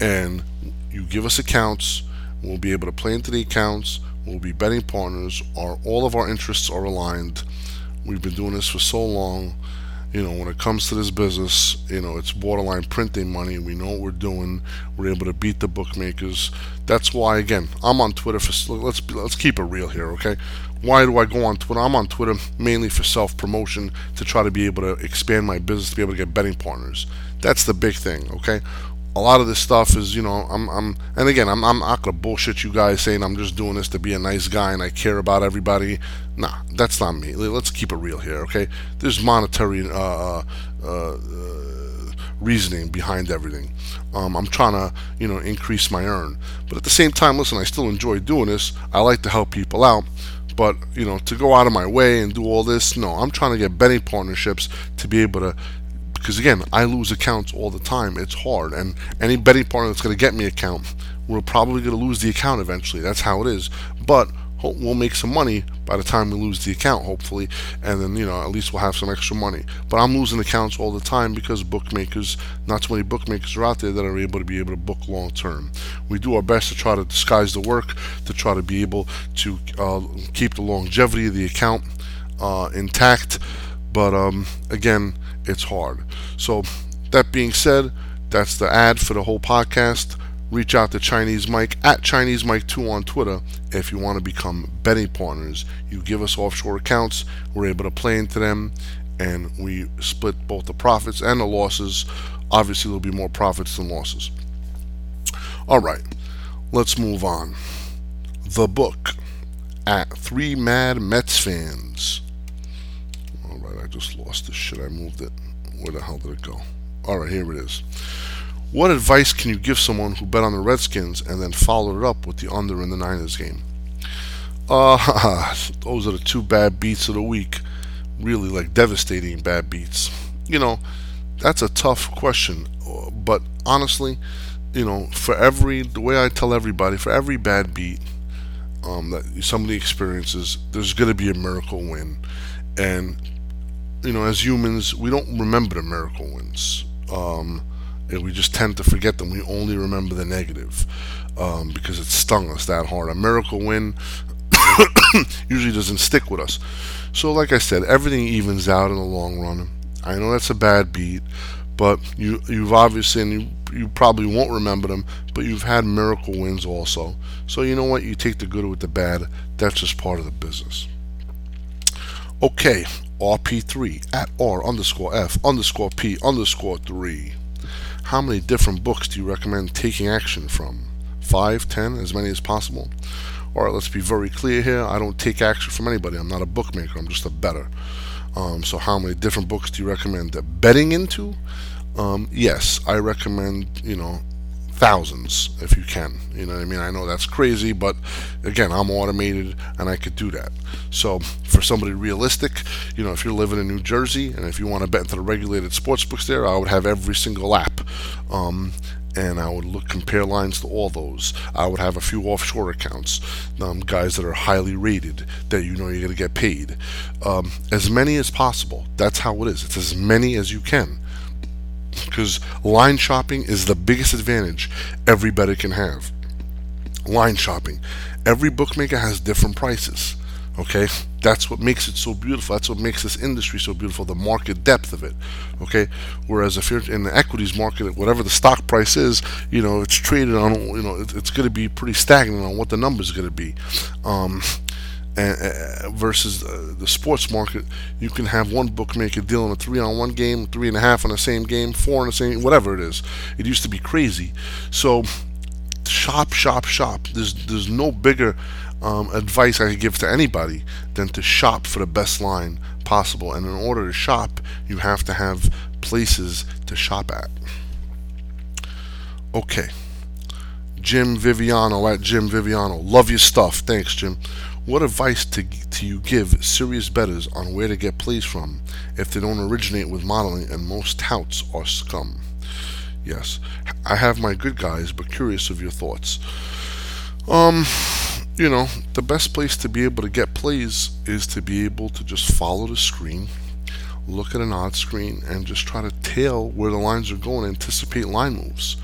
and you give us accounts. We'll be able to play into the accounts. We'll be betting partners. Our all of our interests are aligned. We've been doing this for so long. You know, when it comes to this business, you know, it's borderline printing money. We know what we're doing. We're able to beat the bookmakers. That's why, again, I'm on Twitter for. Let's let's keep it real here, okay? Why do I go on Twitter? I'm on Twitter mainly for self promotion to try to be able to expand my business, to be able to get betting partners. That's the big thing, okay? A lot of this stuff is, you know, I'm, I'm, and again, I'm, I'm not gonna bullshit you guys saying I'm just doing this to be a nice guy and I care about everybody. Nah, that's not me. Let's keep it real here, okay? There's monetary uh, uh, uh, reasoning behind everything. Um, I'm trying to, you know, increase my earn, but at the same time, listen, I still enjoy doing this. I like to help people out. But you know, to go out of my way and do all this, no, I'm trying to get betting partnerships to be able to because again, I lose accounts all the time. It's hard, and any betting partner that's going to get me account, we're probably going to lose the account eventually. That's how it is. But we'll make some money by the time we lose the account, hopefully, and then you know at least we'll have some extra money. But I'm losing accounts all the time because bookmakers, not too many bookmakers are out there that are able to be able to book long term. We do our best to try to disguise the work, to try to be able to uh, keep the longevity of the account uh, intact. But um, again, it's hard. So that being said, that's the ad for the whole podcast reach out to Chinese Mike at Chinese Mike 2 on Twitter if you want to become betting partners. You give us offshore accounts, we're able to play into them, and we split both the profits and the losses. Obviously, there'll be more profits than losses. All right, let's move on. The book at Three Mad Mets Fans. Just lost this shit. I moved it. Where the hell did it go? All right, here it is. What advice can you give someone who bet on the Redskins and then followed it up with the under in the Niners game? Uh, those are the two bad beats of the week. Really, like devastating bad beats. You know, that's a tough question. But honestly, you know, for every, the way I tell everybody, for every bad beat um, that somebody experiences, there's going to be a miracle win. And, you know, as humans, we don't remember the miracle wins. Um, and we just tend to forget them. We only remember the negative um, because it stung us that hard. A miracle win usually doesn't stick with us. So, like I said, everything evens out in the long run. I know that's a bad beat, but you you've obviously and you you probably won't remember them, but you've had miracle wins also. So you know what? You take the good with the bad. That's just part of the business. Okay, RP3 at R underscore F underscore P underscore 3. How many different books do you recommend taking action from? Five, ten, as many as possible? Alright, let's be very clear here. I don't take action from anybody. I'm not a bookmaker, I'm just a better. Um, so, how many different books do you recommend betting into? Um, yes, I recommend, you know, thousands if you can. You know what I mean? I know that's crazy, but again, I'm automated and I could do that. So for somebody realistic, you know, if you're living in New Jersey and if you want to bet into the regulated sports books there, I would have every single app. Um, and I would look compare lines to all those. I would have a few offshore accounts, um, guys that are highly rated that you know you're going to get paid. Um, as many as possible. That's how it is. It's as many as you can because line shopping is the biggest advantage every bettor can have. Line shopping. Every bookmaker has different prices. Okay, that's what makes it so beautiful. That's what makes this industry so beautiful. The market depth of it. Okay, whereas if you're in the equities market, whatever the stock price is, you know, it's traded on. You know, it's going to be pretty stagnant on what the numbers are going to be. Um, and, versus uh, the sports market, you can have one bookmaker dealing a three on one game, three and a half on the same game, four on the same, whatever it is. It used to be crazy. So shop, shop, shop. There's there's no bigger um, advice I could give to anybody than to shop for the best line possible. And in order to shop, you have to have places to shop at. Okay. Jim Viviano at Jim Viviano. Love your stuff. Thanks, Jim. What advice to, do you give serious bettors on where to get plays from if they don't originate with modeling and most touts are scum? Yes, I have my good guys, but curious of your thoughts. Um, you know, the best place to be able to get plays is to be able to just follow the screen, look at an odd screen, and just try to tail where the lines are going, anticipate line moves.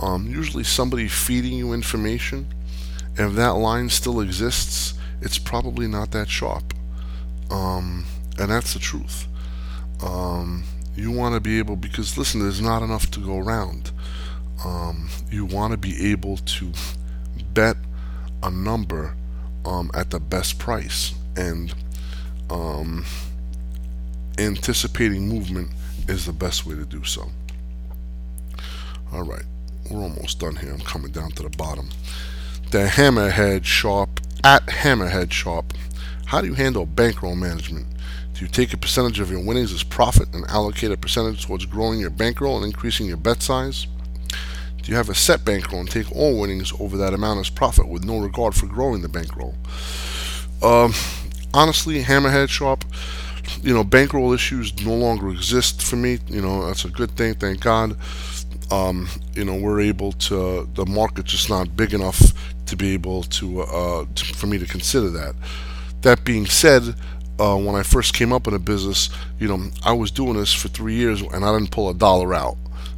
Um, usually somebody feeding you information, if that line still exists, it's probably not that sharp. Um, and that's the truth. Um, you want to be able, because listen, there's not enough to go around. Um, you want to be able to bet a number um, at the best price. And um, anticipating movement is the best way to do so. All right, we're almost done here. I'm coming down to the bottom. The Hammerhead Sharp at Hammerhead Sharp. How do you handle bankroll management? Do you take a percentage of your winnings as profit and allocate a percentage towards growing your bankroll and increasing your bet size? Do you have a set bankroll and take all winnings over that amount as profit with no regard for growing the bankroll? Um, honestly, Hammerhead Sharp, you know, bankroll issues no longer exist for me. You know, that's a good thing, thank God. Um, you know, we're able to. The market's just not big enough to be able to, uh, to for me to consider that. That being said, uh, when I first came up in a business, you know, I was doing this for three years and I didn't pull a dollar out.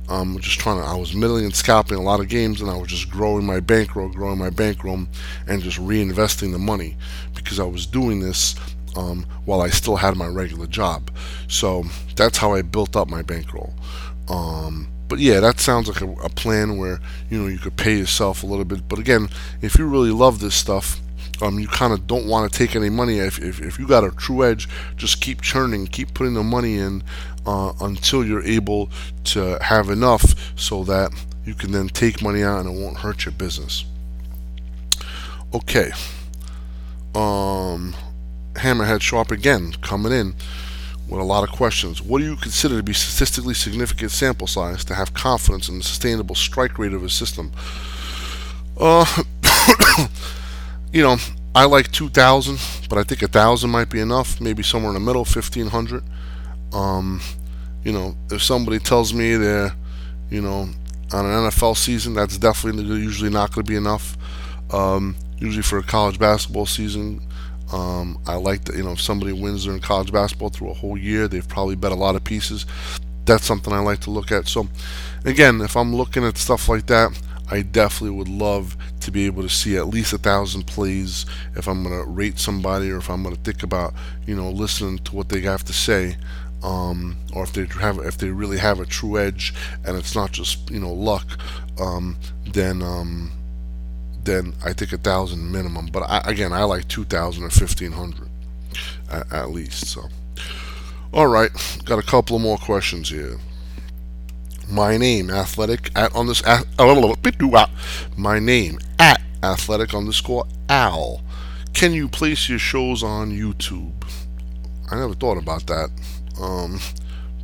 Um, just trying to, I was middling and scalping a lot of games and I was just growing my bankroll, growing my bankroll, and just reinvesting the money because I was doing this um, while I still had my regular job. So that's how I built up my bankroll. Um, but yeah, that sounds like a, a, plan where you know you could pay yourself a little bit. But again, if you really love this stuff, um, you kind of don't want to take any money. If, if, if you got a true edge, just keep churning, keep putting the money in uh, until you're able to have enough so that you can then take money out and it won't hurt your business. Okay. Um, Hammerhead Sharp again coming in with a lot of questions. What do you consider to be statistically significant sample size to have confidence in the sustainable strike rate of a system? Uh, you know, I like 2,000, but I think 1,000 might be enough. Maybe somewhere in the middle, 1,500. Um, you know, if somebody tells me they're, you know, on an NFL season, that's definitely usually not going to be enough. Um, usually for a college basketball season, um, I like that, you know, if somebody wins during college basketball through a whole year, they've probably bet a lot of pieces. That's something I like to look at. So, again, if I'm looking at stuff like that, I definitely would love to be able to see at least a thousand plays if I'm going to rate somebody or if I'm going to think about, you know, listening to what they have to say. Um, or if they have, if they really have a true edge and it's not just, you know, luck, um, then, um, then I think a thousand minimum. But I, again, I like two thousand or fifteen hundred at, at least. So, all right, got a couple of more questions here. My name athletic at on this at, my name at athletic underscore al. Can you place your shows on YouTube? I never thought about that. Um,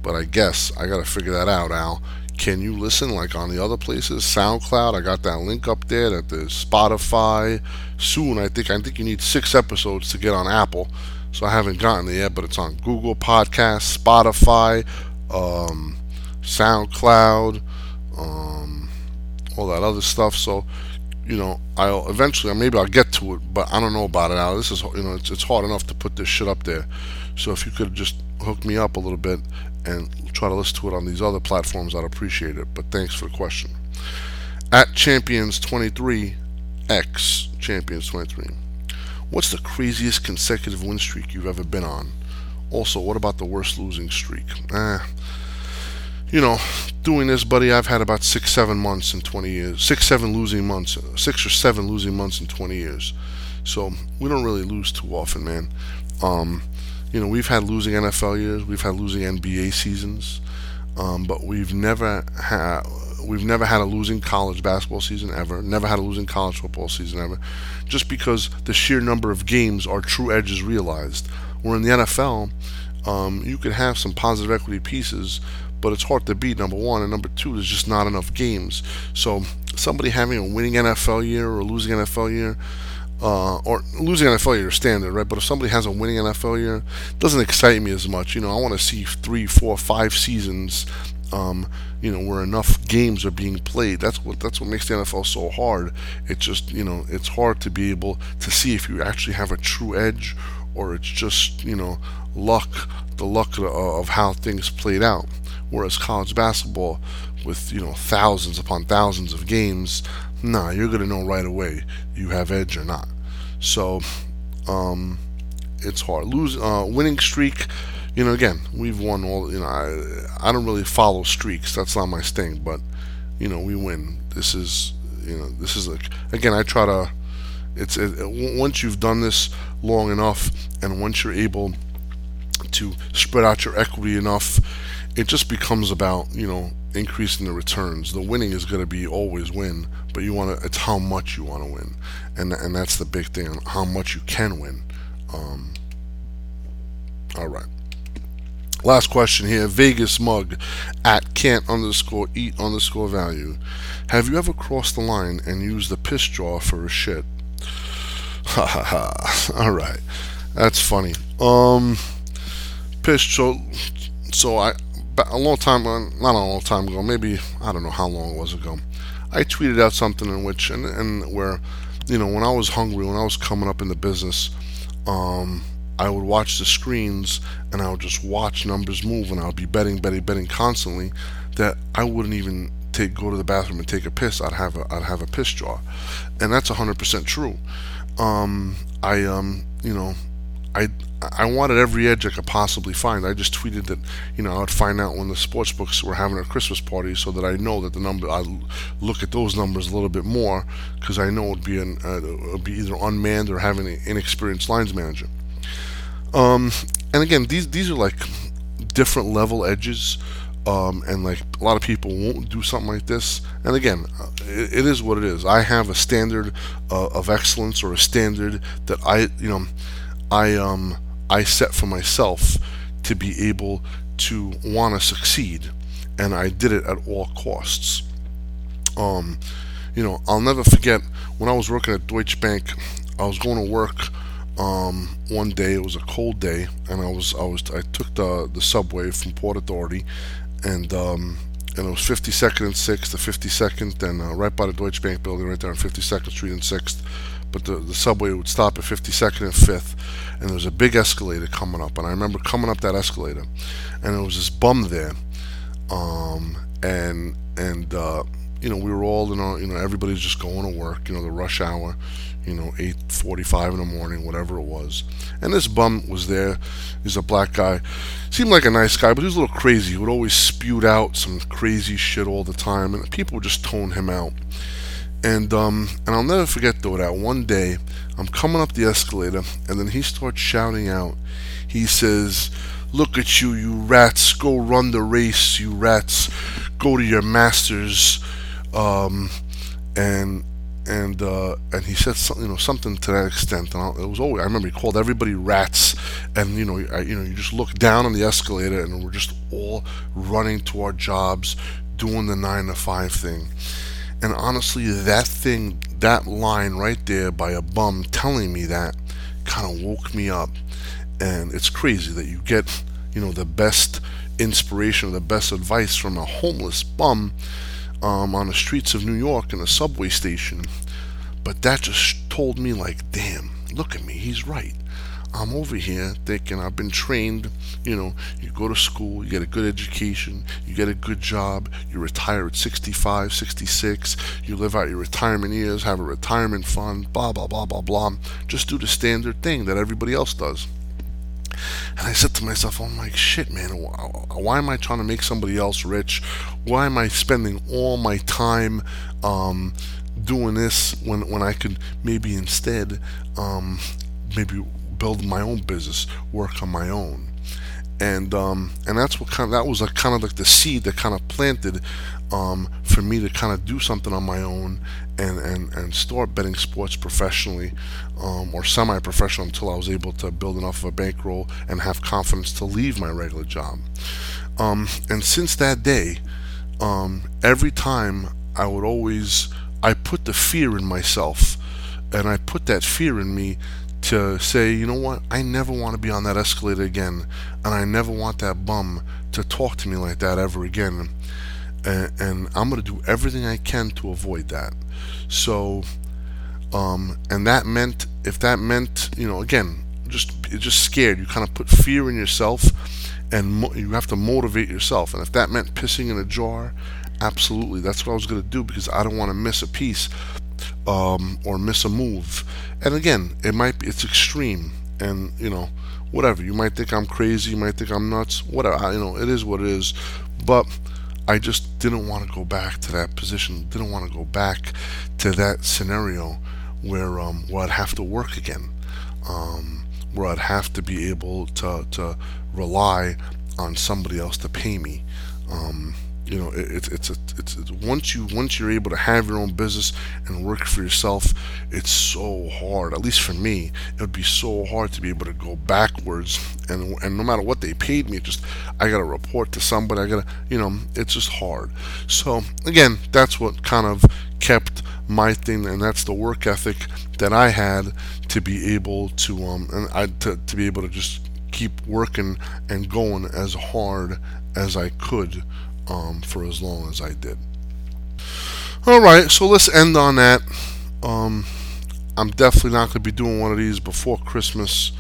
but I guess I gotta figure that out, Al. Can you listen like on the other places? SoundCloud, I got that link up there. That there's Spotify. Soon, I think I think you need six episodes to get on Apple. So I haven't gotten there yet, but it's on Google Podcasts, Spotify, um, SoundCloud, um, all that other stuff. So you know, I'll eventually, maybe I'll get to it, but I don't know about it now. This is, you know, it's, it's hard enough to put this shit up there. So if you could just hook me up a little bit and try to listen to it on these other platforms, I'd appreciate it. But thanks for the question. At Champions23, X Champions23. What's the craziest consecutive win streak you've ever been on? Also, what about the worst losing streak? Eh, you know, doing this, buddy, I've had about six, seven months in 20 years. Six, seven losing months. Six or seven losing months in 20 years. So we don't really lose too often, man. Um, you know, we've had losing NFL years, we've had losing NBA seasons, um, but we've never had we've never had a losing college basketball season ever. Never had a losing college football season ever, just because the sheer number of games our true edges realized. Where in the NFL, um, you could have some positive equity pieces, but it's hard to beat. Number one and number two, there's just not enough games. So somebody having a winning NFL year or a losing NFL year uh, or losing NFL year is standard, right? But if somebody has a winning NFL year, doesn't excite me as much. You know, I want to see three, four, five seasons. Um, you know, where enough games are being played. That's what that's what makes the NFL so hard. It's just you know, it's hard to be able to see if you actually have a true edge, or it's just you know, luck, the luck of how things played out. Whereas college basketball, with you know thousands upon thousands of games, nah, you're gonna know right away you have edge or not. So, um, it's hard. Lose uh, winning streak. You know, again, we've won all. You know, I I don't really follow streaks. That's not my thing. But you know, we win. This is you know, this is like again. I try to. It's it, once you've done this long enough, and once you're able to spread out your equity enough, it just becomes about you know increasing the returns. The winning is going to be always win, but you want to. It's how much you want to win, and and that's the big thing. on How much you can win. Um, all right. Last question here. Vegas mug at can't underscore eat underscore value. Have you ever crossed the line and used the piss jaw for a shit? Ha ha ha. All right. That's funny. Um, piss. So, so I a long time, uh, not a long time ago, maybe I don't know how long it was ago. I tweeted out something in which and, and where, you know, when I was hungry, when I was coming up in the business, um, I would watch the screens and I would just watch numbers move and I would be betting, betting, betting constantly that I wouldn't even take go to the bathroom and take a piss. I'd have a I'd have a piss jar, and that's hundred percent true. Um, I um, you know, I I wanted every edge I could possibly find. I just tweeted that you know I would find out when the sports books were having a Christmas party, so that I know that the number I look at those numbers a little bit more because I know it would be an uh, it would be either unmanned or having an inexperienced lines manager. Um, and again, these these are like different level edges. Um, and like a lot of people won't do something like this. And again, uh, it, it is what it is. I have a standard uh, of excellence or a standard that I, you know, I um I set for myself to be able to want to succeed, and I did it at all costs. Um, you know, I'll never forget when I was working at Deutsche Bank. I was going to work um, one day. It was a cold day, and I was I was I took the the subway from Port Authority, and um, and it was 52nd and 6th, the 52nd, and uh, right by the Deutsche Bank building, right there on 52nd Street and 6th. But the, the subway would stop at 52nd and 5th, and there was a big escalator coming up. And I remember coming up that escalator, and there was this bum there, um, and and uh, you know we were all in our, you know everybody's just going to work, you know the rush hour, you know 8:45 in the morning, whatever it was. And this bum was there. He's a black guy. Seemed like a nice guy, but he was a little crazy. He would always spew out some crazy shit all the time, and people would just tone him out. And um, and I'll never forget though that one day I'm coming up the escalator, and then he starts shouting out. He says, "Look at you, you rats! Go run the race, you rats! Go to your masters!" Um, and and uh, and he said something, you know, something to that extent. And it was always I remember he called everybody rats, and you know, I, you know, you just look down on the escalator, and we're just all running to our jobs, doing the nine to five thing. And honestly, that thing, that line right there by a bum telling me that, kind of woke me up. And it's crazy that you get, you know, the best inspiration, or the best advice from a homeless bum um, on the streets of New York in a subway station. But that just told me, like, damn, look at me, he's right. I'm over here thinking I've been trained, you know, you go to school, you get a good education, you get a good job, you retire at 65, 66, you live out your retirement years, have a retirement fund, blah, blah, blah, blah, blah. Just do the standard thing that everybody else does. And I said to myself, I'm like, shit, man, why am I trying to make somebody else rich? Why am I spending all my time um, doing this when, when I could maybe instead um, maybe build my own business, work on my own? and um, and that's what kind of, that was like kind of like the seed that kind of planted um, for me to kind of do something on my own and and, and start betting sports professionally um, or semi-professional until I was able to build enough of a bankroll and have confidence to leave my regular job. Um, and since that day, um, every time I would always I put the fear in myself, and I put that fear in me to say, you know what, I never want to be on that escalator again, and I never want that bum to talk to me like that ever again. And, and I'm going to do everything I can to avoid that. So, um, and that meant, if that meant, you know, again, just just scared. You kind of put fear in yourself, and mo- you have to motivate yourself. And if that meant pissing in a jar, absolutely, that's what I was going to do because I don't want to miss a piece um, or miss a move. And again, it might be it's extreme, and you know, whatever. You might think I'm crazy, you might think I'm nuts, whatever. I, you know, it is what it is. But I just didn't want to go back to that position. Didn't want to go back to that scenario where um, where I'd have to work again, um, where I'd have to be able to to rely on somebody else to pay me. Um, you know it, it's a it's, it's once you once you're able to have your own business and work for yourself it's so hard at least for me it would be so hard to be able to go backwards and and no matter what they paid me just I got to report to somebody I got to you know it's just hard. So again that's what kind of kept my thing and that's the work ethic that I had to be able to um and I to, to be able to just keep working and going as hard as I could um, for as long as I did. All right, so let's end on that. Um, I'm definitely not going to be doing one of these before Christmas,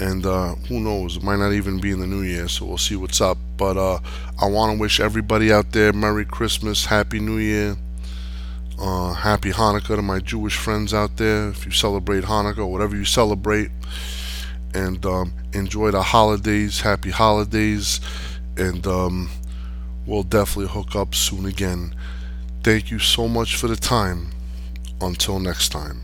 and uh, who knows, it might not even be in the new year, so we'll see what's up. But uh, I want to wish everybody out there Merry Christmas, Happy New Year, uh, Happy Hanukkah to my Jewish friends out there. If you celebrate Hanukkah, whatever you celebrate, and um, enjoy the holidays, happy holidays, and um, we'll definitely hook up soon again. Thank you so much for the time. Until next time.